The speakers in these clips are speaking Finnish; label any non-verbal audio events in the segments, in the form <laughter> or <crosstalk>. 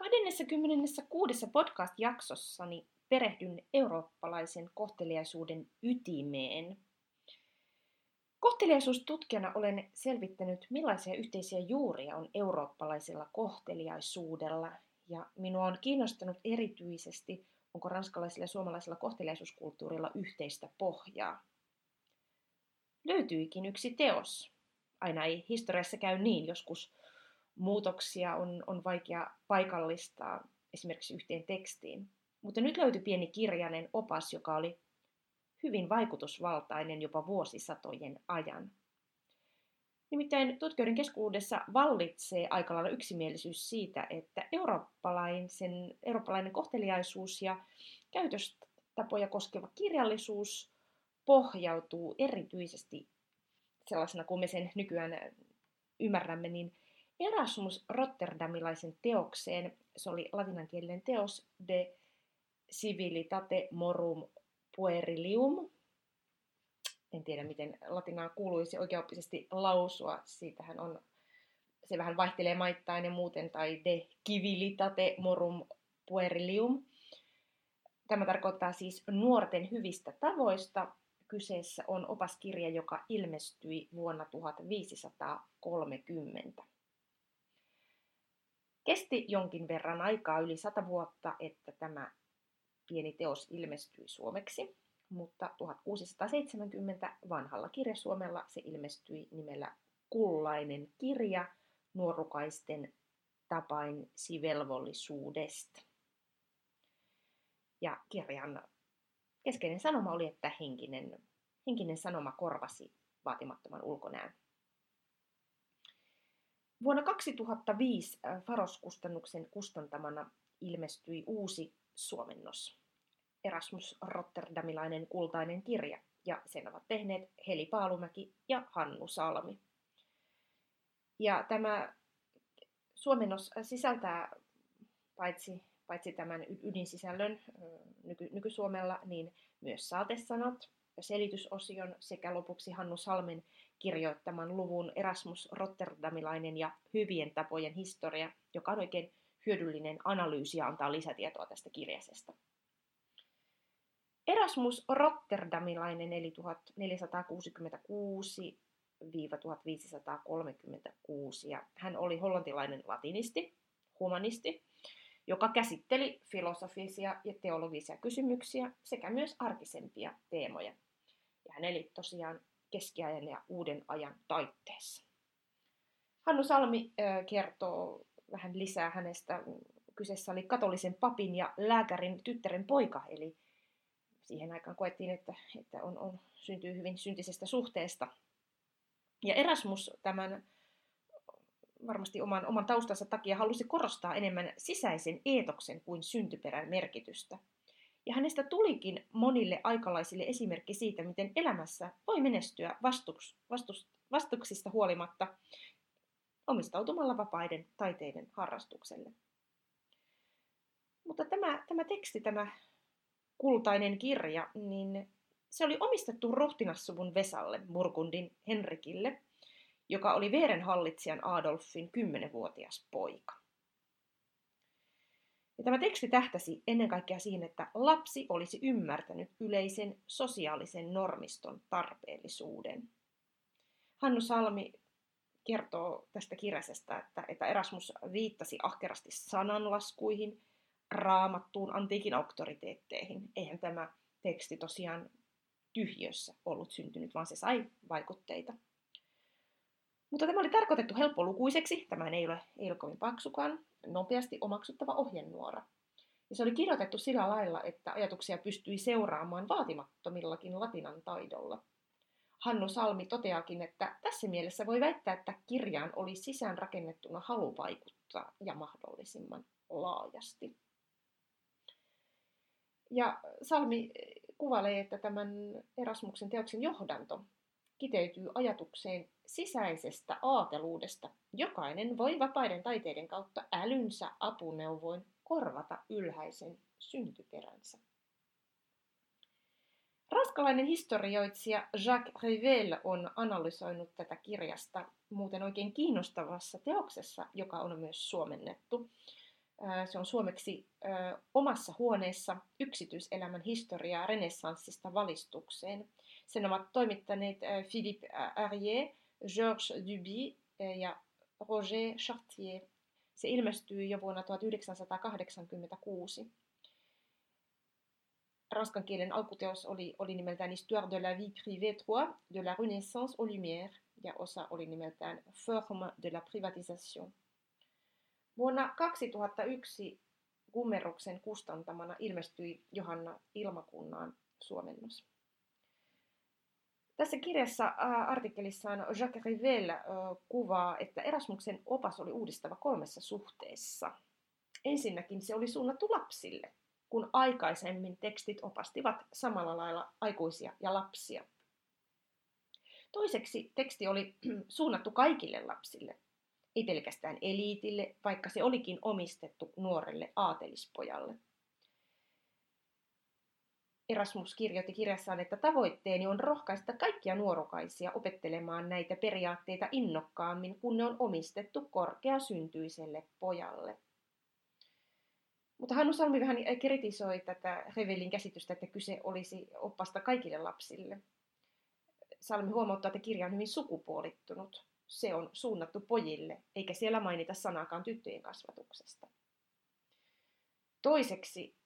26. podcast-jaksossani perehdyn eurooppalaisen kohteliaisuuden ytimeen. Kohteliaisuustutkijana olen selvittänyt, millaisia yhteisiä juuria on eurooppalaisella kohteliaisuudella, ja minua on kiinnostanut erityisesti, onko ranskalaisilla ja suomalaisella kohteliaisuuskulttuurilla yhteistä pohjaa. Löytyikin yksi teos. Aina ei historiassa käy niin, joskus muutoksia on, on vaikea paikallistaa esimerkiksi yhteen tekstiin. Mutta nyt löytyi pieni kirjainen opas, joka oli hyvin vaikutusvaltainen jopa vuosisatojen ajan. Nimittäin tutkijoiden keskuudessa vallitsee aika lailla yksimielisyys siitä, että eurooppalainen, eurooppalainen kohteliaisuus ja käytöstapoja koskeva kirjallisuus pohjautuu erityisesti sellaisena kuin me sen nykyään ymmärrämme, niin Erasmus Rotterdamilaisen teokseen, se oli latinankielinen teos de civilitate morum puerilium. En tiedä, miten latinaa kuuluisi oikeaoppisesti lausua. Siitähän on, se vähän vaihtelee maittain ja muuten, tai de civilitate morum puerilium. Tämä tarkoittaa siis nuorten hyvistä tavoista. Kyseessä on opaskirja, joka ilmestyi vuonna 1530. Kesti jonkin verran aikaa, yli sata vuotta, että tämä pieni teos ilmestyi suomeksi, mutta 1670 vanhalla kirjasuomella se ilmestyi nimellä Kullainen kirja nuorukaisten tapain sivelvollisuudesta. Ja kirjan keskeinen sanoma oli, että henkinen, henkinen sanoma korvasi vaatimattoman ulkonäön. Vuonna 2005 äh, Faros-kustannuksen kustantamana ilmestyi uusi suomennos, Erasmus Rotterdamilainen kultainen kirja, ja sen ovat tehneet Heli Paalumäki ja Hannu Salmi. Ja tämä suomennos sisältää paitsi, paitsi tämän ydinsisällön nyky, nykysuomella, niin myös saatesanat, selitysosion sekä lopuksi Hannu Salmen kirjoittaman luvun Erasmus Rotterdamilainen ja hyvien tapojen historia, joka on oikein hyödyllinen analyysi ja antaa lisätietoa tästä kirjasesta. Erasmus Rotterdamilainen eli 1466-1536 ja hän oli hollantilainen latinisti, humanisti, joka käsitteli filosofisia ja teologisia kysymyksiä sekä myös arkisempia teemoja. Hän eli tosiaan keskiajan ja uuden ajan taitteessa. Hannu Salmi kertoo vähän lisää hänestä. Kyseessä oli katolisen papin ja lääkärin tyttären poika, eli siihen aikaan koettiin, että, että on, on, syntyy hyvin syntisestä suhteesta. Ja Erasmus tämän varmasti oman, oman taustansa takia halusi korostaa enemmän sisäisen eetoksen kuin syntyperän merkitystä. Ja hänestä tulikin monille aikalaisille esimerkki siitä, miten elämässä voi menestyä vastuks, vastus, vastuksista huolimatta omistautumalla vapaiden taiteiden harrastukselle. Mutta tämä, tämä teksti, tämä kultainen kirja, niin se oli omistettu ruhtinassuvun Vesalle, Burgundin Henrikille, joka oli Veeren hallitsijan Adolfin kymmenenvuotias poika. Ja tämä teksti tähtäsi ennen kaikkea siihen, että lapsi olisi ymmärtänyt yleisen sosiaalisen normiston tarpeellisuuden. Hannu Salmi kertoo tästä kirjasesta, että, että Erasmus viittasi ahkerasti sananlaskuihin, raamattuun, antiikin auktoriteetteihin. Eihän tämä teksti tosiaan tyhjössä ollut syntynyt, vaan se sai vaikutteita. Mutta tämä oli tarkoitettu helppolukuiseksi, tämä ei ole, ei ole kovin paksukaan, nopeasti omaksuttava ohjenuora. Ja se oli kirjoitettu sillä lailla, että ajatuksia pystyi seuraamaan vaatimattomillakin latinan taidolla. Hannu Salmi toteakin, että tässä mielessä voi väittää, että kirjaan oli sisään rakennettuna halu vaikuttaa ja mahdollisimman laajasti. Ja Salmi kuvailee, että tämän Erasmuksen teoksen johdanto kiteytyy ajatukseen sisäisestä aateluudesta. Jokainen voi vapaiden taiteiden kautta älynsä apuneuvoin korvata ylhäisen syntyperänsä. Ranskalainen historioitsija Jacques Rivel on analysoinut tätä kirjasta muuten oikein kiinnostavassa teoksessa, joka on myös suomennettu. Se on suomeksi omassa huoneessa yksityiselämän historiaa renessanssista valistukseen. Sen ovat toimittaneet Philippe Arrier, Georges Duby ja Roger Chartier. Se ilmestyi jo vuonna 1986 ranskan kielen alkuteos oli, oli nimeltään Histoire de la vie privée 3, de la Renaissance aux Lumières, ja osa oli nimeltään Forme de la privatisation. Vuonna 2001 Gummeruksen kustantamana ilmestyi Johanna Ilmakunnaan suomennos. Tässä kirjassa artikkelissaan Jacques Rivel kuvaa, että Erasmuksen opas oli uudistava kolmessa suhteessa. Ensinnäkin se oli suunnattu lapsille, kun aikaisemmin tekstit opastivat samalla lailla aikuisia ja lapsia. Toiseksi teksti oli <clears throat> suunnattu kaikille lapsille, ei pelkästään eliitille, vaikka se olikin omistettu nuorelle aatelispojalle. Erasmus kirjoitti kirjassaan, että tavoitteeni on rohkaista kaikkia nuorukaisia opettelemaan näitä periaatteita innokkaammin, kun ne on omistettu korkeasyntyiselle pojalle. Mutta Hannu Salmi vähän kritisoi tätä Revelin käsitystä, että kyse olisi oppasta kaikille lapsille. Salmi huomauttaa, että kirja on hyvin sukupuolittunut. Se on suunnattu pojille, eikä siellä mainita sanaakaan tyttöjen kasvatuksesta. Toiseksi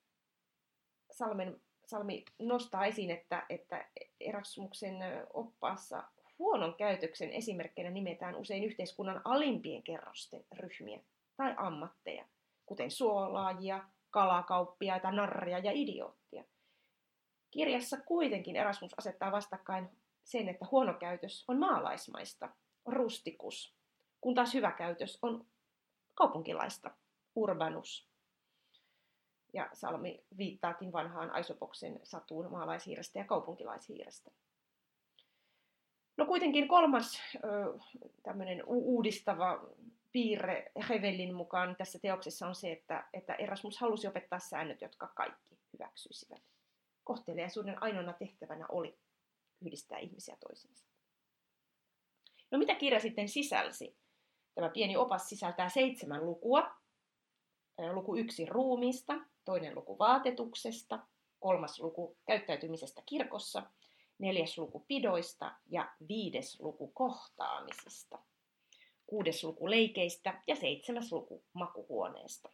Salmen, Salmi nostaa esiin, että, että Erasmuksen oppaassa huonon käytöksen esimerkkinä nimetään usein yhteiskunnan alimpien kerrosten ryhmiä tai ammatteja, kuten suolaajia, kalakauppiaita, narria ja idioottia. Kirjassa kuitenkin Erasmus asettaa vastakkain sen, että huono käytös on maalaismaista, rustikus, kun taas hyvä käytös on kaupunkilaista, urbanus. Ja Salmi viittaakin vanhaan Aisopoksen satuun maalaishiirestä ja kaupunkilaishiirestä. No kuitenkin kolmas tämmöinen uudistava piirre Hevellin mukaan tässä teoksessa on se, että, että Erasmus halusi opettaa säännöt, jotka kaikki hyväksyisivät. Kohteliaisuuden ainoana tehtävänä oli yhdistää ihmisiä toisiinsa. No mitä kirja sitten sisälsi? Tämä pieni opas sisältää seitsemän lukua. Luku yksi ruumiista, toinen luku vaatetuksesta, kolmas luku käyttäytymisestä kirkossa, neljäs luku pidoista ja viides luku kohtaamisista kuudes luku leikeistä ja seitsemäs luku makuhuoneesta.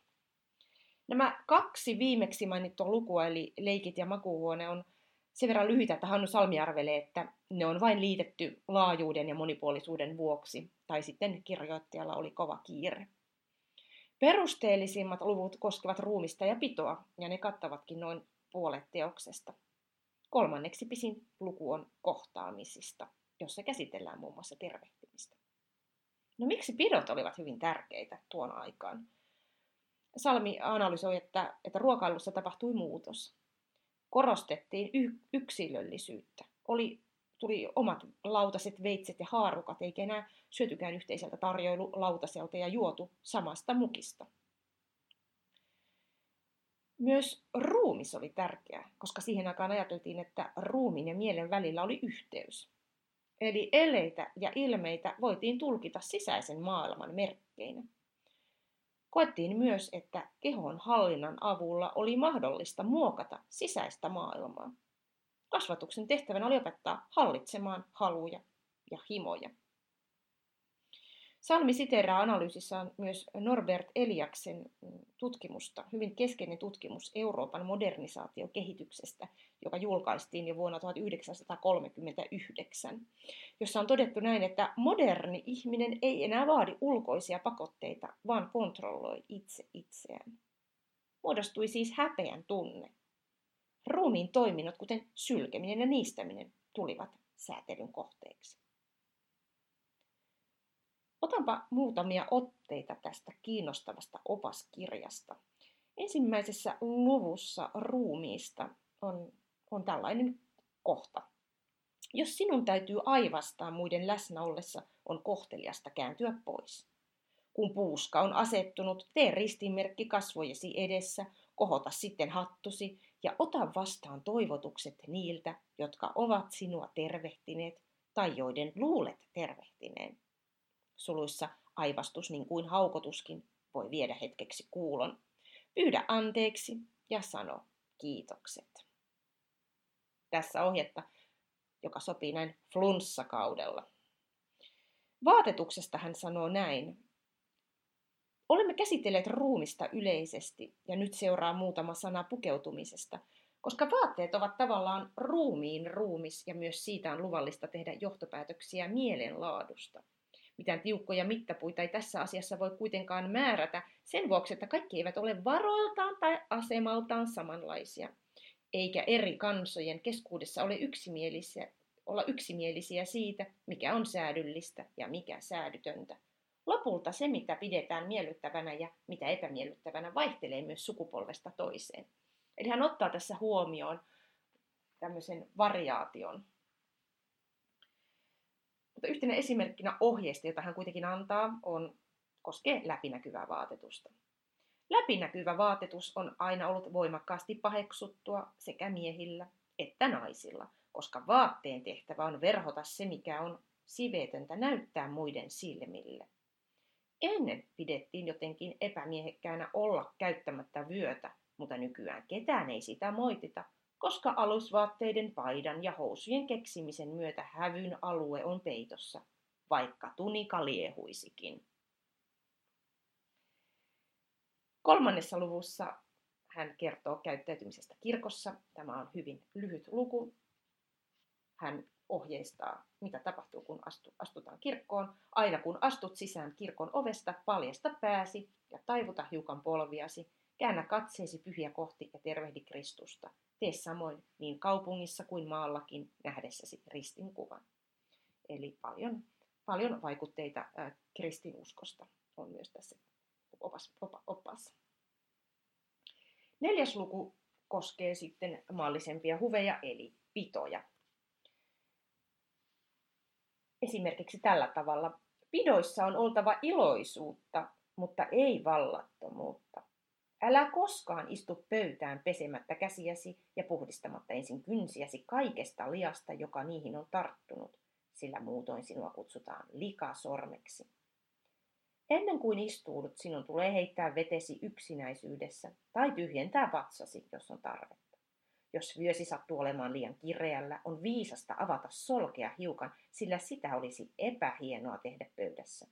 Nämä kaksi viimeksi mainittua lukua, eli leikit ja makuhuone, on sen verran lyhyitä, että Hannu Salmi arvelee, että ne on vain liitetty laajuuden ja monipuolisuuden vuoksi, tai sitten kirjoittajalla oli kova kiire. Perusteellisimmat luvut koskevat ruumista ja pitoa, ja ne kattavatkin noin puolet teoksesta. Kolmanneksi pisin luku on kohtaamisista, jossa käsitellään muun muassa tervehtimistä. No miksi pidot olivat hyvin tärkeitä tuon aikaan? Salmi analysoi, että, että ruokailussa tapahtui muutos. Korostettiin y- yksilöllisyyttä. Oli, tuli omat lautaset, veitset ja haarukat, eikä enää syötykään yhteiseltä tarjoilu lautaselta ja juotu samasta mukista. Myös ruumis oli tärkeä, koska siihen aikaan ajateltiin, että ruumiin ja mielen välillä oli yhteys. Eli eleitä ja ilmeitä voitiin tulkita sisäisen maailman merkkeinä. Koettiin myös, että kehon hallinnan avulla oli mahdollista muokata sisäistä maailmaa. Kasvatuksen tehtävänä oli opettaa hallitsemaan haluja ja himoja. Salmi siteraa analyysissaan myös Norbert Eliaksen tutkimusta, hyvin keskeinen tutkimus Euroopan modernisaatiokehityksestä, joka julkaistiin jo vuonna 1939, jossa on todettu näin, että moderni ihminen ei enää vaadi ulkoisia pakotteita, vaan kontrolloi itse itseään. Muodostui siis häpeän tunne. Ruumiin toiminnot, kuten sylkeminen ja niistäminen, tulivat säätelyn kohteeksi. Otanpa muutamia otteita tästä kiinnostavasta opaskirjasta. Ensimmäisessä luvussa ruumiista on, on tällainen kohta. Jos sinun täytyy aivastaa muiden läsnä ollessa, on kohteliasta kääntyä pois. Kun puuska on asettunut, tee ristimerkki kasvojesi edessä, kohota sitten hattusi ja ota vastaan toivotukset niiltä, jotka ovat sinua tervehtineet tai joiden luulet tervehtineen. Suluissa aivastus niin kuin haukotuskin voi viedä hetkeksi kuulon. Pyydä anteeksi ja sano kiitokset. Tässä ohjetta, joka sopii näin flunssakaudella. Vaatetuksesta hän sanoo näin. Olemme käsitelleet ruumista yleisesti ja nyt seuraa muutama sana pukeutumisesta, koska vaatteet ovat tavallaan ruumiin ruumis ja myös siitä on luvallista tehdä johtopäätöksiä mielenlaadusta. Mitään tiukkoja mittapuita ei tässä asiassa voi kuitenkaan määrätä sen vuoksi, että kaikki eivät ole varoiltaan tai asemaltaan samanlaisia. Eikä eri kansojen keskuudessa ole yksimielisiä, olla yksimielisiä siitä, mikä on säädyllistä ja mikä säädytöntä. Lopulta se, mitä pidetään miellyttävänä ja mitä epämiellyttävänä, vaihtelee myös sukupolvesta toiseen. Eli hän ottaa tässä huomioon tämmöisen variaation. Mutta yhtenä esimerkkinä ohjeesta, jota hän kuitenkin antaa, on, koskee läpinäkyvää vaatetusta. Läpinäkyvä vaatetus on aina ollut voimakkaasti paheksuttua sekä miehillä että naisilla, koska vaatteen tehtävä on verhota se, mikä on sivetöntä näyttää muiden silmille. Ennen pidettiin jotenkin epämiehekkäänä olla käyttämättä vyötä, mutta nykyään ketään ei sitä moitita, koska alusvaatteiden, paidan ja housujen keksimisen myötä hävyn alue on peitossa, vaikka tunika liehuisikin. Kolmannessa luvussa hän kertoo käyttäytymisestä kirkossa. Tämä on hyvin lyhyt luku. Hän ohjeistaa, mitä tapahtuu, kun astutaan kirkkoon. Aina kun astut sisään kirkon ovesta, paljasta pääsi ja taivuta hiukan polviasi. Käännä katseesi pyhiä kohti ja tervehdi Kristusta. Tee samoin niin kaupungissa kuin maallakin nähdessäsi ristin kuvan. Eli paljon, paljon vaikutteita ää, kristinuskosta on myös tässä opas, opa, oppaassa. Neljäs luku koskee sitten maallisempia huveja eli pitoja. Esimerkiksi tällä tavalla. Pidoissa on oltava iloisuutta, mutta ei vallattomuutta. Älä koskaan istu pöytään pesemättä käsiäsi ja puhdistamatta ensin kynsiäsi kaikesta liasta, joka niihin on tarttunut, sillä muutoin sinua kutsutaan likasormeksi. Ennen kuin istuudut, sinun tulee heittää vetesi yksinäisyydessä tai tyhjentää vatsasi, jos on tarvetta. Jos vyösi sattuu olemaan liian kireällä, on viisasta avata solkea hiukan, sillä sitä olisi epähienoa tehdä pöydässä.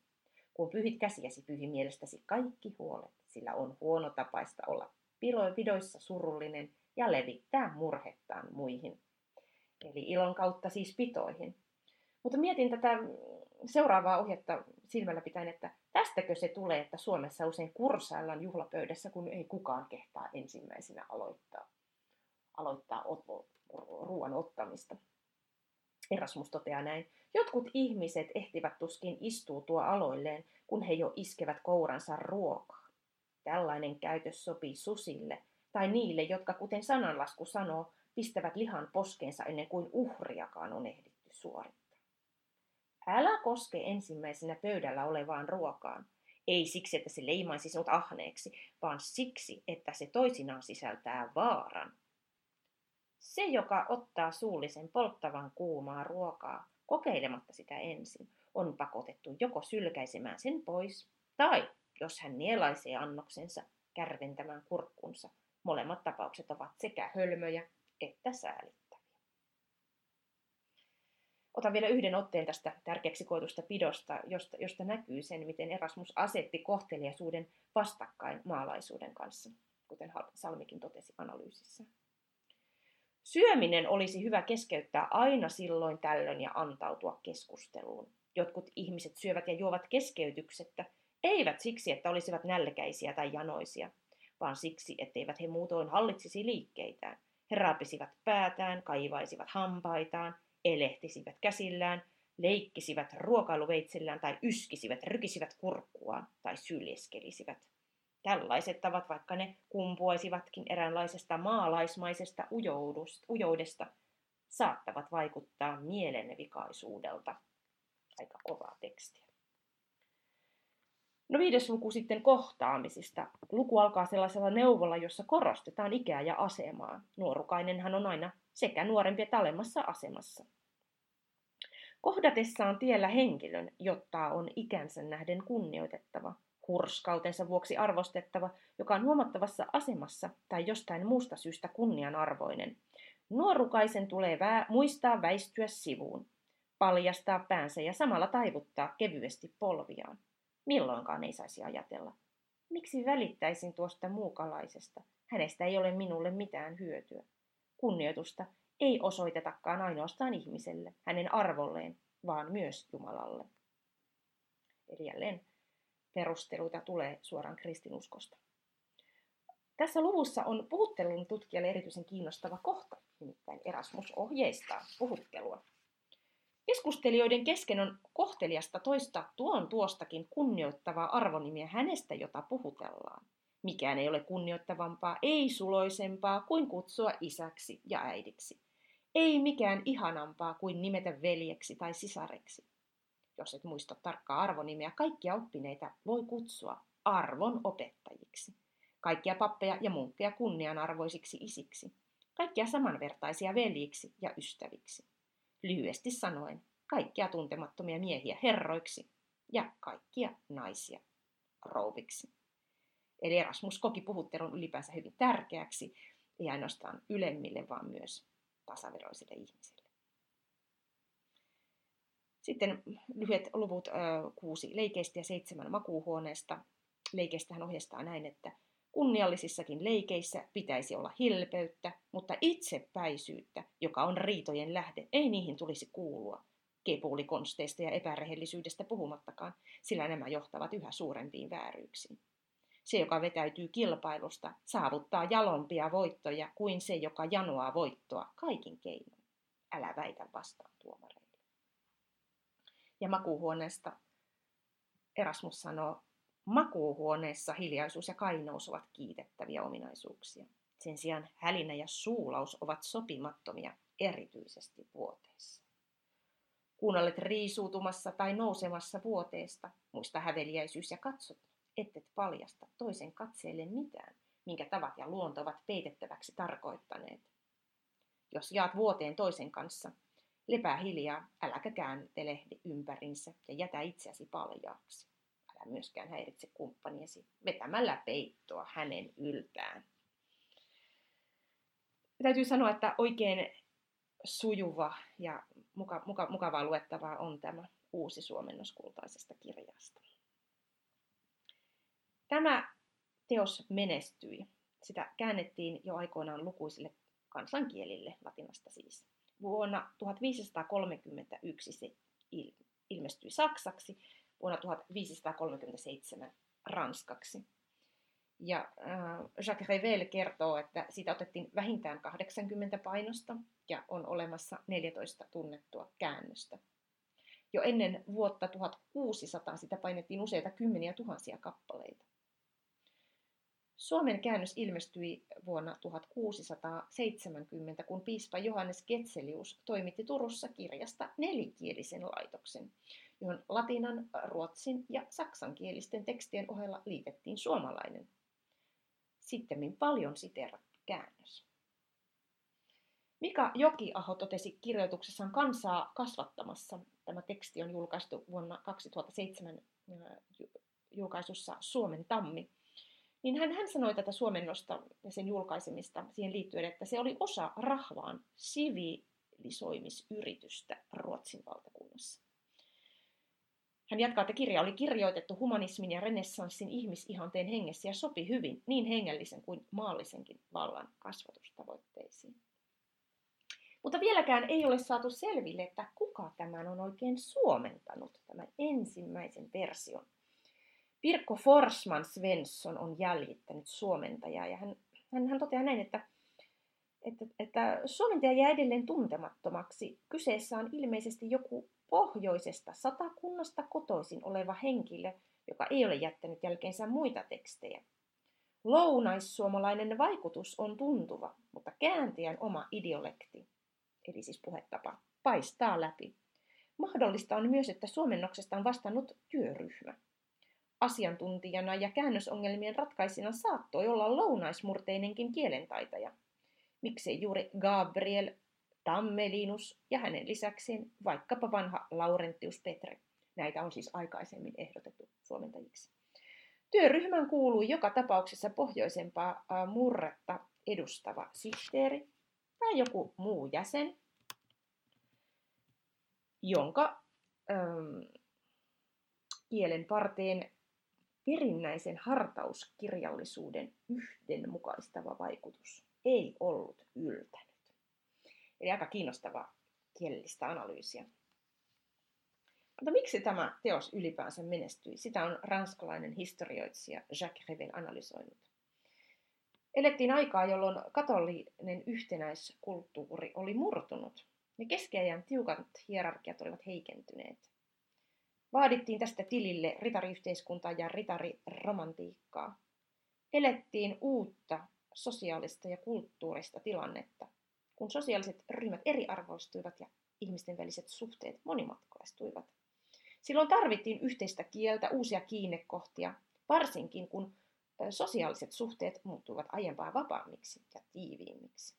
Kun pyhit käsiäsi, pyhi mielestäsi kaikki huolet, sillä on huono tapaista olla pidoissa surullinen ja levittää murhettaan muihin. Eli ilon kautta siis pitoihin. Mutta mietin tätä seuraavaa ohjetta silmällä pitäen, että tästäkö se tulee, että Suomessa usein kursaillaan juhlapöydässä, kun ei kukaan kehtaa ensimmäisenä aloittaa, aloittaa ruoan ottamista. Erasmus toteaa näin. Jotkut ihmiset ehtivät tuskin istuutua aloilleen, kun he jo iskevät kouransa ruokaa. Tällainen käytös sopii susille tai niille, jotka kuten sananlasku sanoo, pistävät lihan poskeensa ennen kuin uhriakaan on ehditty suorittaa. Älä koske ensimmäisenä pöydällä olevaan ruokaan. Ei siksi, että se leimaisi sinut ahneeksi, vaan siksi, että se toisinaan sisältää vaaran. Se, joka ottaa suullisen polttavan kuumaa ruokaa, kokeilematta sitä ensin, on pakotettu joko sylkäisemään sen pois, tai jos hän nielaisee annoksensa, kärventämään kurkkunsa. Molemmat tapaukset ovat sekä hölmöjä että säälittäviä. Otan vielä yhden otteen tästä tärkeäksi koetusta pidosta, josta, josta näkyy sen, miten Erasmus asetti kohteliaisuuden vastakkain maalaisuuden kanssa, kuten Salmikin totesi analyysissä. Syöminen olisi hyvä keskeyttää aina silloin tällöin ja antautua keskusteluun. Jotkut ihmiset syövät ja juovat keskeytyksettä, eivät siksi, että olisivat nälkäisiä tai janoisia, vaan siksi, etteivät he muutoin hallitsisi liikkeitään. He raapisivat päätään, kaivaisivat hampaitaan, elehtisivät käsillään leikkisivät ruokailuveitsellään tai yskisivät, rykisivät kurkkuaan tai syljeskelisivät. Tällaiset tavat, vaikka ne kumpuaisivatkin eräänlaisesta maalaismaisesta ujoudesta, saattavat vaikuttaa mielenvikaisuudelta. Aika kovaa tekstiä. No viides luku sitten kohtaamisista. Luku alkaa sellaisella neuvolla, jossa korostetaan ikää ja asemaa. Nuorukainenhan on aina sekä nuorempi että alemmassa asemassa. Kohdatessaan tiellä henkilön, jotta on ikänsä nähden kunnioitettava, hurskautensa vuoksi arvostettava, joka on huomattavassa asemassa tai jostain muusta syystä kunnianarvoinen. Nuorukaisen tulee vää- muistaa väistyä sivuun, paljastaa päänsä ja samalla taivuttaa kevyesti polviaan. Milloinkaan ei saisi ajatella. Miksi välittäisin tuosta muukalaisesta? Hänestä ei ole minulle mitään hyötyä. Kunnioitusta ei osoitetakaan ainoastaan ihmiselle, hänen arvolleen, vaan myös Jumalalle. Eli jälleen perusteluita tulee suoraan kristinuskosta. Tässä luvussa on puhuttelun tutkijalle erityisen kiinnostava kohta, nimittäin Erasmus ohjeistaa puhuttelua. Keskustelijoiden kesken on kohteliasta toista tuon tuostakin kunnioittavaa arvonimiä hänestä, jota puhutellaan. Mikään ei ole kunnioittavampaa, ei suloisempaa kuin kutsua isäksi ja äidiksi. Ei mikään ihanampaa kuin nimetä veljeksi tai sisareksi. Jos et muista tarkkaa arvonimeä, kaikkia oppineita voi kutsua arvon opettajiksi. Kaikkia pappeja ja munkkeja kunnianarvoisiksi isiksi. Kaikkia samanvertaisia veljiksi ja ystäviksi. Lyhyesti sanoen, kaikkia tuntemattomia miehiä herroiksi ja kaikkia naisia rouviksi. Eli Erasmus koki puhuttelun ylipäänsä hyvin tärkeäksi, ei ainoastaan ylemmille, vaan myös tasaveroisille ihmisille. Sitten lyhyet luvut kuusi leikeistä ja seitsemän makuuhuoneesta. Leikeistä hän ohjastaa näin, että kunniallisissakin leikeissä pitäisi olla hilpeyttä, mutta itsepäisyyttä, joka on riitojen lähde, ei niihin tulisi kuulua. Kepulikonsteista ja epärehellisyydestä puhumattakaan, sillä nämä johtavat yhä suurempiin vääryyksiin. Se, joka vetäytyy kilpailusta, saavuttaa jalompia voittoja kuin se, joka janoaa voittoa kaikin keinoin. Älä väitä vastaan tuomareille. Ja makuuhuoneesta Erasmus sanoo, makuuhuoneessa hiljaisuus ja kainous ovat kiitettäviä ominaisuuksia. Sen sijaan hälinä ja suulaus ovat sopimattomia, erityisesti vuoteessa. Kun olet riisuutumassa tai nousemassa vuoteesta, muista häveliäisyys ja katsot ettet paljasta toisen katseelle mitään, minkä tavat ja luonto ovat peitettäväksi tarkoittaneet. Jos jaat vuoteen toisen kanssa, lepää hiljaa, äläkä kääntele ympärinsä ja jätä itseäsi paljaaksi. Älä myöskään häiritse kumppaniesi vetämällä peittoa hänen yltään. Täytyy sanoa, että oikein sujuva ja muka, muka, mukavaa luettavaa on tämä uusi suomennos kultaisesta kirjasta. Tämä teos menestyi. Sitä käännettiin jo aikoinaan lukuisille kansankielille, latinasta siis. Vuonna 1531 se ilmestyi saksaksi, vuonna 1537 ranskaksi. Ja äh, Jacques Revel kertoo, että siitä otettiin vähintään 80 painosta ja on olemassa 14 tunnettua käännöstä. Jo ennen vuotta 1600 sitä painettiin useita kymmeniä tuhansia kappaleita. Suomen käännös ilmestyi vuonna 1670, kun piispa Johannes Getselius toimitti Turussa kirjasta nelikielisen laitoksen, johon latinan, ruotsin ja saksankielisten tekstien ohella liitettiin suomalainen, sittemmin paljon siteerattu käännös. Mika Jokiaho totesi kirjoituksessaan kansaa kasvattamassa. Tämä teksti on julkaistu vuonna 2007 julkaisussa Suomen tammi niin hän, hän sanoi tätä suomennosta ja sen julkaisemista siihen liittyen, että se oli osa rahvaan sivilisoimisyritystä Ruotsin valtakunnassa. Hän jatkaa, että kirja oli kirjoitettu humanismin ja renessanssin ihmisihanteen hengessä ja sopi hyvin niin hengellisen kuin maallisenkin vallan kasvatustavoitteisiin. Mutta vieläkään ei ole saatu selville, että kuka tämän on oikein suomentanut, tämän ensimmäisen version Pirkko Forsman Svensson on jäljittänyt suomentajaa ja hän, hän, hän toteaa näin, että, että, että suomentaja jää edelleen tuntemattomaksi. Kyseessä on ilmeisesti joku pohjoisesta satakunnasta kotoisin oleva henkilö, joka ei ole jättänyt jälkeensä muita tekstejä. Lounaissuomalainen vaikutus on tuntuva, mutta kääntäjän oma ideolekti, eli siis puhetapa, paistaa läpi. Mahdollista on myös, että suomennoksesta on vastannut työryhmä. Asiantuntijana ja käännösongelmien ratkaisina saattoi olla lounaismurteinenkin kielentaitaja. Miksei juuri Gabriel Tammelinus ja hänen lisäkseen vaikkapa vanha Laurentius Petre. Näitä on siis aikaisemmin ehdotettu suomentajiksi. Työryhmän kuului joka tapauksessa pohjoisempaa murretta edustava sihteeri tai joku muu jäsen, jonka ähm, kielen parteen perinnäisen hartauskirjallisuuden yhdenmukaistava vaikutus ei ollut yltänyt. Eli aika kiinnostavaa kielellistä analyysiä. Mutta miksi tämä teos ylipäänsä menestyi? Sitä on ranskalainen historioitsija Jacques Revel analysoinut. Elettiin aikaa, jolloin katolinen yhtenäiskulttuuri oli murtunut ja keskiajan tiukat hierarkiat olivat heikentyneet. Vaadittiin tästä tilille ritariyhteiskuntaa ja ritariromantiikkaa. Elettiin uutta sosiaalista ja kulttuurista tilannetta, kun sosiaaliset ryhmät eriarvoistuivat ja ihmisten väliset suhteet monimatkaistuivat. Silloin tarvittiin yhteistä kieltä, uusia kiinnekohtia, varsinkin kun sosiaaliset suhteet muuttuivat aiempaa vapaammiksi ja tiiviimmiksi.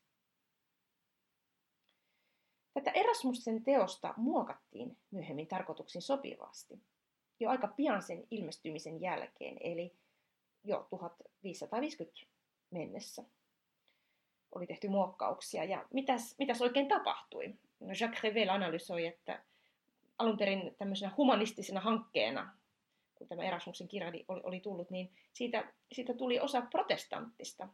Tätä Erasmusen teosta muokattiin myöhemmin tarkoituksiin sopivasti jo aika pian sen ilmestymisen jälkeen, eli jo 1550 mennessä oli tehty muokkauksia. Ja mitäs, mitäs oikein tapahtui? No Jacques Revel analysoi, että alun perin tämmöisenä humanistisena hankkeena, kun tämä Erasmuksen kirja oli, oli tullut, niin siitä, siitä tuli osa protestanttista,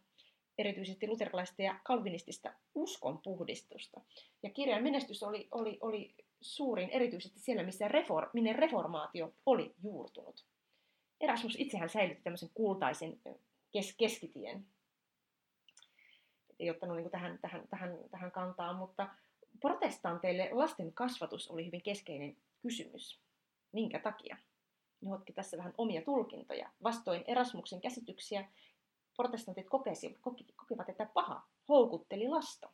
erityisesti luterilaista ja kalvinistista uskonpuhdistusta. Ja kirjan menestys oli, oli, oli suurin erityisesti siellä, missä reform, minne reformaatio oli juurtunut. Erasmus itsehän säilytti tämmöisen kultaisen kes, keskitien. Ei ottanut niin tähän, tähän, tähän, tähän kantaa, mutta protestanteille lasten kasvatus oli hyvin keskeinen kysymys. Minkä takia? Ne otki tässä vähän omia tulkintoja. Vastoin Erasmuksen käsityksiä protestantit kokesi, kokivat, että paha houkutteli lasta.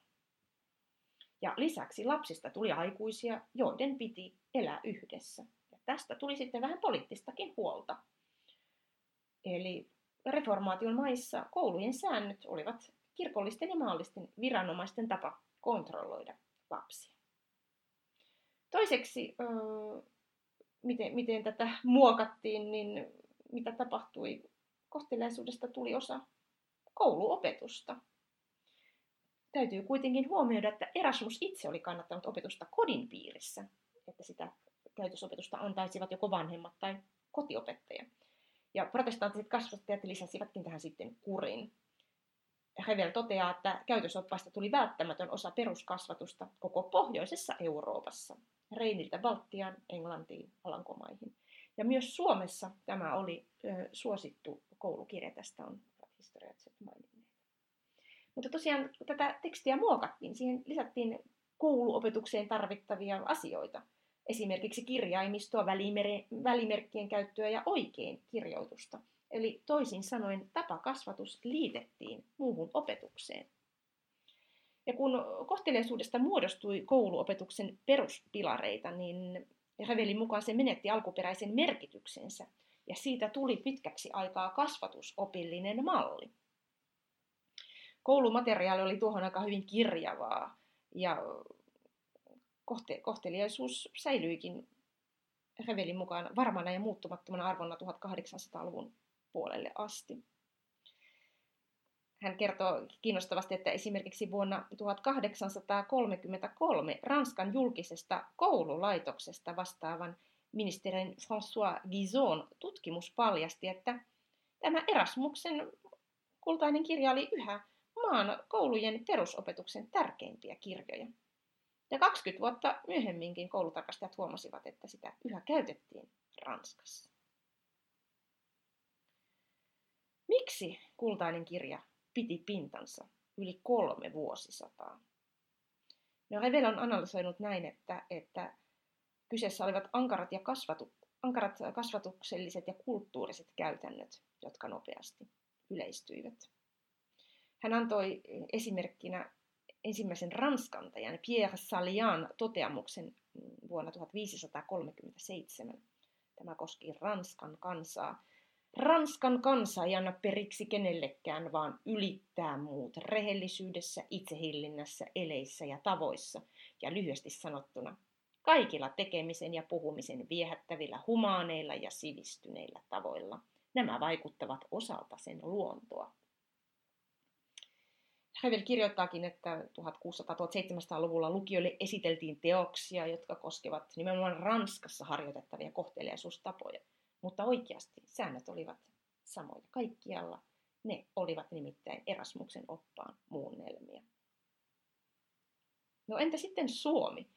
Ja lisäksi lapsista tuli aikuisia, joiden piti elää yhdessä. Ja tästä tuli sitten vähän poliittistakin huolta. Eli reformaation maissa koulujen säännöt olivat kirkollisten ja maallisten viranomaisten tapa kontrolloida lapsia. Toiseksi, miten, miten tätä muokattiin, niin mitä tapahtui? Kohteliaisuudesta tuli osa kouluopetusta. Täytyy kuitenkin huomioida, että Erasmus itse oli kannattanut opetusta kodin piirissä, että sitä käytösopetusta antaisivat joko vanhemmat tai kotiopettaja. Ja protestanttiset kasvattajat lisäsivätkin tähän sitten kurin. Hevel toteaa, että käytösoppaista tuli välttämätön osa peruskasvatusta koko pohjoisessa Euroopassa, Reiniltä Baltiaan, Englantiin, Alankomaihin. Ja myös Suomessa tämä oli suosittu koulukirja, tästä on historiatset maininneet. Mutta tosiaan tätä tekstiä muokattiin, siihen lisättiin kouluopetukseen tarvittavia asioita. Esimerkiksi kirjaimistoa, välimerkkien käyttöä ja oikein kirjoitusta – Eli toisin sanoen tapakasvatus liitettiin muuhun opetukseen. Ja kun kohteliaisuudesta muodostui kouluopetuksen peruspilareita, niin Revelin mukaan se menetti alkuperäisen merkityksensä, ja siitä tuli pitkäksi aikaa kasvatusopillinen malli. Koulumateriaali oli tuohon aikaan hyvin kirjavaa, ja kohteliaisuus säilyikin Revelin mukaan varmana ja muuttumattomana arvona 1800-luvun puolelle asti. Hän kertoo kiinnostavasti, että esimerkiksi vuonna 1833 Ranskan julkisesta koululaitoksesta vastaavan ministerin François Gizon tutkimus paljasti, että tämä Erasmuksen kultainen kirja oli yhä maan koulujen perusopetuksen tärkeimpiä kirjoja. Ja 20 vuotta myöhemminkin koulutarkastajat huomasivat, että sitä yhä käytettiin Ranskassa. Miksi kultainen kirja piti pintansa yli kolme vuosisataa? No Revel on analysoinut näin, että, että Kyseessä olivat ankarat, ja kasvatu, ankarat kasvatukselliset ja kulttuuriset käytännöt, jotka nopeasti yleistyivät. Hän antoi esimerkkinä ensimmäisen ranskantajan Pierre Salian toteamuksen vuonna 1537. Tämä koski Ranskan kansaa. Ranskan kansa ei anna periksi kenellekään, vaan ylittää muut rehellisyydessä, itsehillinnässä, eleissä ja tavoissa. Ja lyhyesti sanottuna, kaikilla tekemisen ja puhumisen viehättävillä humaaneilla ja sivistyneillä tavoilla. Nämä vaikuttavat osalta sen luontoa. Hevel kirjoittaakin, että 1600-1700-luvulla lukijoille esiteltiin teoksia, jotka koskevat nimenomaan Ranskassa harjoitettavia kohteliaisuustapoja. Mutta oikeasti säännöt olivat samoja kaikkialla. Ne olivat nimittäin Erasmuksen oppaan muunnelmia. No entä sitten Suomi?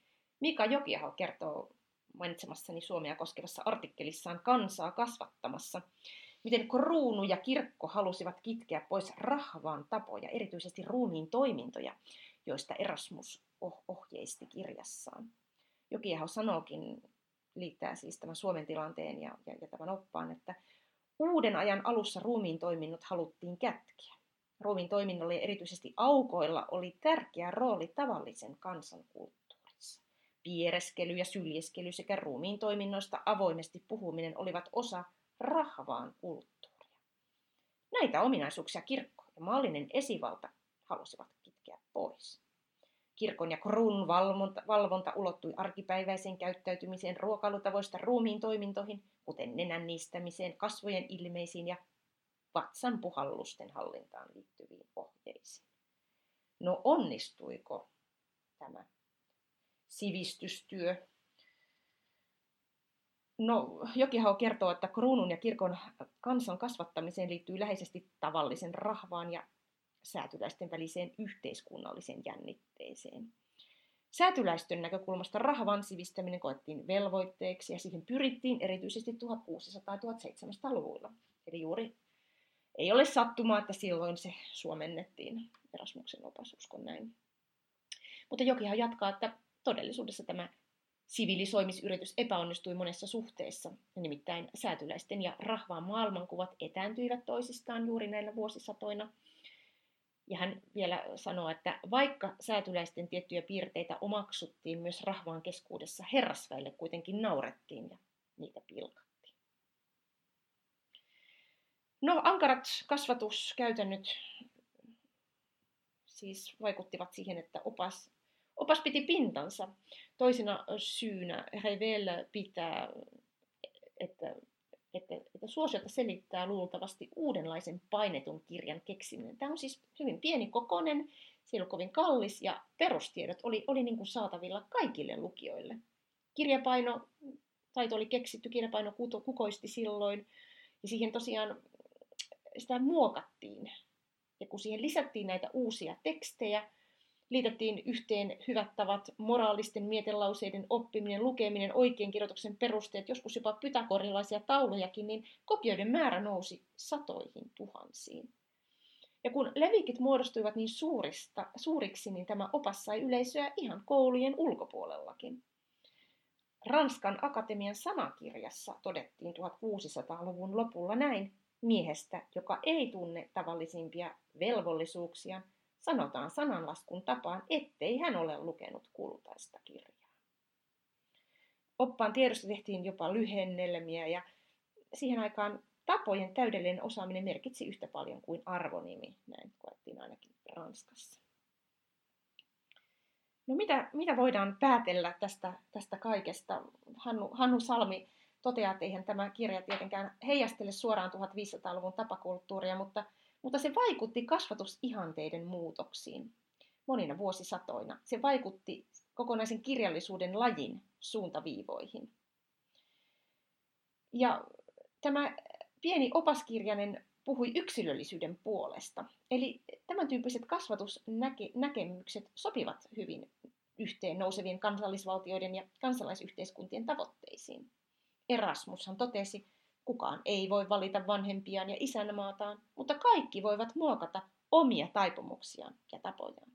Mika Jokiaho kertoo mainitsemassani Suomea koskevassa artikkelissaan kansaa kasvattamassa, miten kruunu ja kirkko halusivat kitkeä pois rahvaan tapoja, erityisesti ruumiin toimintoja, joista Erasmus oh- ohjeisti kirjassaan. Jokiaho sanookin, liittää siis tämän Suomen tilanteen ja, ja, ja tämän oppaan, että uuden ajan alussa ruumiin toiminnot haluttiin kätkeä. Ruumiin toiminnolle erityisesti aukoilla oli tärkeä rooli tavallisen kansan kulttuurissa. Piereskely ja syljeskely sekä ruumiin toiminnoista avoimesti puhuminen olivat osa rahvaan kulttuuria. Näitä ominaisuuksia kirkko ja maallinen esivalta halusivat kitkeä pois. Kirkon ja kruunun valvonta, valvonta ulottui arkipäiväiseen käyttäytymiseen ruokailutavoista ruumiin toimintoihin, kuten nenän niistämiseen, kasvojen ilmeisiin ja vatsan puhallusten hallintaan liittyviin ohjeisiin. No onnistuiko tämä sivistystyö No, Jokihaho kertoo, että kruunun ja kirkon kansan kasvattamiseen liittyy läheisesti tavallisen rahvaan ja säätyläisten väliseen yhteiskunnalliseen jännitteeseen. Säätyläistön näkökulmasta rahvan sivistäminen koettiin velvoitteeksi ja siihen pyrittiin erityisesti 1600-1700-luvulla. Eli juuri ei ole sattumaa, että silloin se suomennettiin Erasmuksen opas, uskon näin. Mutta Jokihan jatkaa, että todellisuudessa tämä sivilisoimisyritys epäonnistui monessa suhteessa, nimittäin säätyläisten ja rahvaan maailmankuvat etääntyivät toisistaan juuri näillä vuosisatoina. Ja hän vielä sanoo, että vaikka säätyläisten tiettyjä piirteitä omaksuttiin myös rahvaan keskuudessa, herrasväille kuitenkin naurettiin ja niitä pilkattiin. No, ankarat kasvatuskäytännöt siis vaikuttivat siihen, että opas Opas piti pintansa. Toisena syynä Revel pitää, että, että, että suosiota selittää luultavasti uudenlaisen painetun kirjan keksiminen. Tämä on siis hyvin pieni kokonen, se ollut kovin kallis ja perustiedot oli, oli niin kuin saatavilla kaikille lukijoille. Kirjapaino, taito oli keksitty, kirjapaino kukoisti silloin ja siihen tosiaan sitä muokattiin. Ja kun siihen lisättiin näitä uusia tekstejä, liitettiin yhteen hyvät tavat, moraalisten mietelauseiden oppiminen, lukeminen, oikein kirjoituksen perusteet, joskus jopa pythagorilaisia taulujakin, niin kopioiden määrä nousi satoihin tuhansiin. Ja kun levikit muodostuivat niin suurista, suuriksi, niin tämä opas sai yleisöä ihan koulujen ulkopuolellakin. Ranskan akatemian sanakirjassa todettiin 1600-luvun lopulla näin miehestä, joka ei tunne tavallisimpia velvollisuuksia, sanotaan sananlaskun tapaan, ettei hän ole lukenut kultaista kirjaa. Oppaan tiedosta tehtiin jopa lyhennelmiä ja siihen aikaan tapojen täydellinen osaaminen merkitsi yhtä paljon kuin arvonimi, näin koettiin ainakin Ranskassa. No mitä, mitä voidaan päätellä tästä, tästä kaikesta? Hannu, Hannu Salmi toteaa, että eihän tämä kirja tietenkään heijastele suoraan 1500-luvun tapakulttuuria, mutta mutta se vaikutti kasvatusihanteiden muutoksiin monina vuosisatoina. Se vaikutti kokonaisen kirjallisuuden lajin suuntaviivoihin. Ja tämä pieni opaskirjainen puhui yksilöllisyyden puolesta. Eli tämän tyyppiset kasvatusnäkemykset sopivat hyvin yhteen nousevien kansallisvaltioiden ja kansalaisyhteiskuntien tavoitteisiin. Erasmushan totesi, Kukaan ei voi valita vanhempiaan ja isänmaataan, mutta kaikki voivat muokata omia taipumuksiaan ja tapojaan.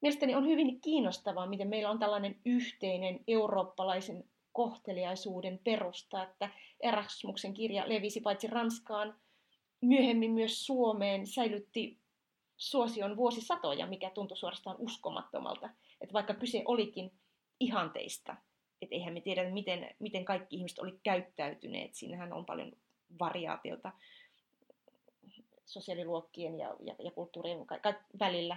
mielestäni on hyvin kiinnostavaa, miten meillä on tällainen yhteinen eurooppalaisen kohteliaisuuden perusta, että Erasmuksen kirja levisi paitsi Ranskaan, myöhemmin myös Suomeen, säilytti suosion vuosisatoja, mikä tuntui suorastaan uskomattomalta. Että vaikka kyse olikin ihanteista, että eihän me tiedä, miten, miten kaikki ihmiset oli käyttäytyneet. Siinähän on paljon variaatiota sosiaaliluokkien ja, ja, ja kulttuurien ka- ka- välillä.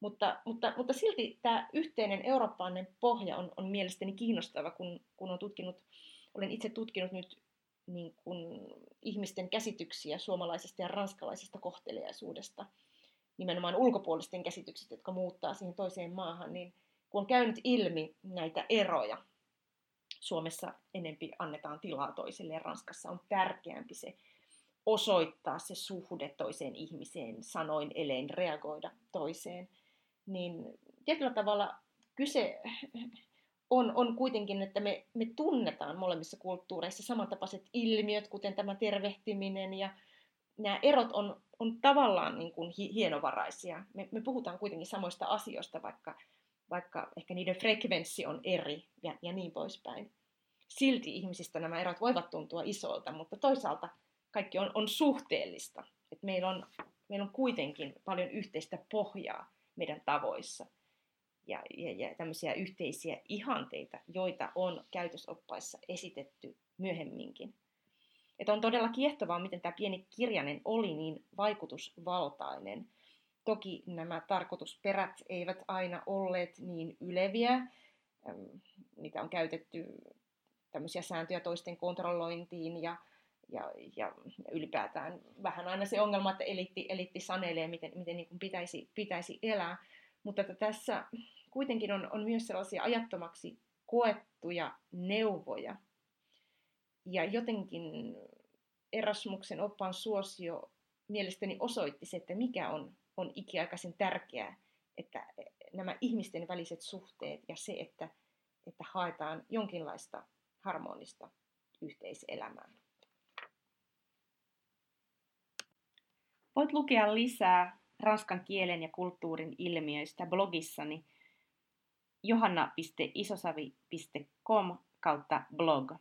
Mutta, mutta, mutta silti tämä yhteinen eurooppalainen pohja on, on mielestäni kiinnostava, kun, kun on tutkinut, olen itse tutkinut nyt niin kuin ihmisten käsityksiä suomalaisesta ja ranskalaisesta kohteliaisuudesta, nimenomaan ulkopuolisten käsitykset, jotka muuttaa siihen toiseen maahan, niin kun on käynyt ilmi näitä eroja, Suomessa enempi annetaan tilaa toiselle ja Ranskassa on tärkeämpi se osoittaa se suhde toiseen ihmiseen, sanoin elein reagoida toiseen, niin tietyllä tavalla kyse on, on kuitenkin, että me, me tunnetaan molemmissa kulttuureissa samantapaiset ilmiöt, kuten tämä tervehtiminen ja nämä erot on, on tavallaan niin kuin hienovaraisia. Me, me puhutaan kuitenkin samoista asioista, vaikka, vaikka ehkä niiden frekvenssi on eri ja, ja niin poispäin. Silti ihmisistä nämä erot voivat tuntua isolta, mutta toisaalta kaikki on, on suhteellista. Et meillä, on, meillä on kuitenkin paljon yhteistä pohjaa meidän tavoissa ja, ja, ja tämmöisiä yhteisiä ihanteita, joita on käytösoppaissa esitetty myöhemminkin. Että on todella kiehtovaa, miten tämä pieni kirjainen oli niin vaikutusvaltainen. Toki nämä tarkoitusperät eivät aina olleet niin yleviä. Niitä on käytetty tämmöisiä sääntöjä toisten kontrollointiin ja, ja, ja ylipäätään vähän aina se ongelma, että elitti, elitti sanelee, miten, miten niin kuin pitäisi, pitäisi elää. Mutta että tässä kuitenkin on, on myös sellaisia ajattomaksi koettuja neuvoja. Ja jotenkin Erasmuksen oppaan suosio mielestäni osoitti se, että mikä on, on ikiaikaisen tärkeää, että nämä ihmisten väliset suhteet ja se, että, että haetaan jonkinlaista harmonista yhteiselämää. Voit lukea lisää ranskan kielen ja kulttuurin ilmiöistä blogissani johanna.isosavi.com kautta blog.